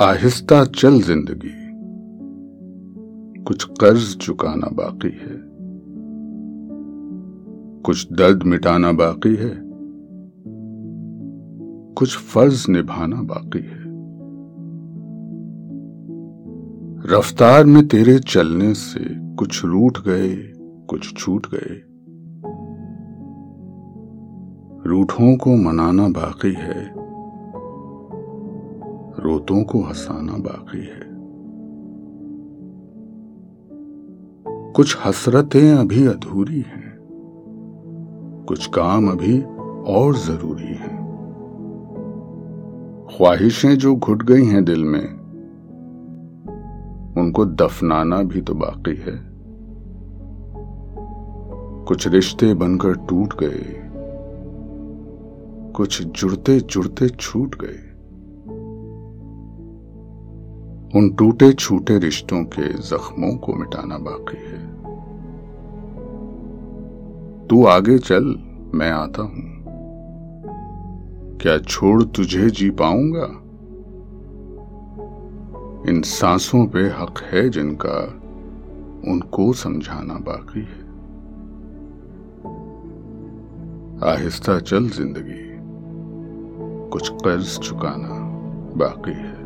आहिस्ता चल ज़िंदगी। कुछ कर्ज चुकाना बाकी है। कुछ दर्द मिटाना बाकी है। कुछ फ़र्ज़ निभाना बाकी है। रफ्तार में तेरे चलने से कुछ रूठ गए, कुछ छूट गए। रूठों को मनाना बाकी है। रोतों को हंसाना बाकी है। कुछ हसरतें अभी अधूरी हैं। कुछ काम अभी और ज़रूरी हैं। ख्वाहिशें जो घुट गई हैं दिल में, उनको दफनाना भी तो बाकी है। कुछ रिश्ते बनकर टूट गए, कुछ जुड़ते जुड़ते छूट गए। उन टूटे छूटे रिश्तों के जख्मों को मिटाना बाकी है। तू आगे चल, मैं आता हूँ। क्या छोड़ तुझे जी पाऊँगा? इन सांसों पे हक है जिनका उनको समझाना बाकी है। आहिस्ता चल ज़िंदगी। कुछ कर्ज चुकाना बाकी है।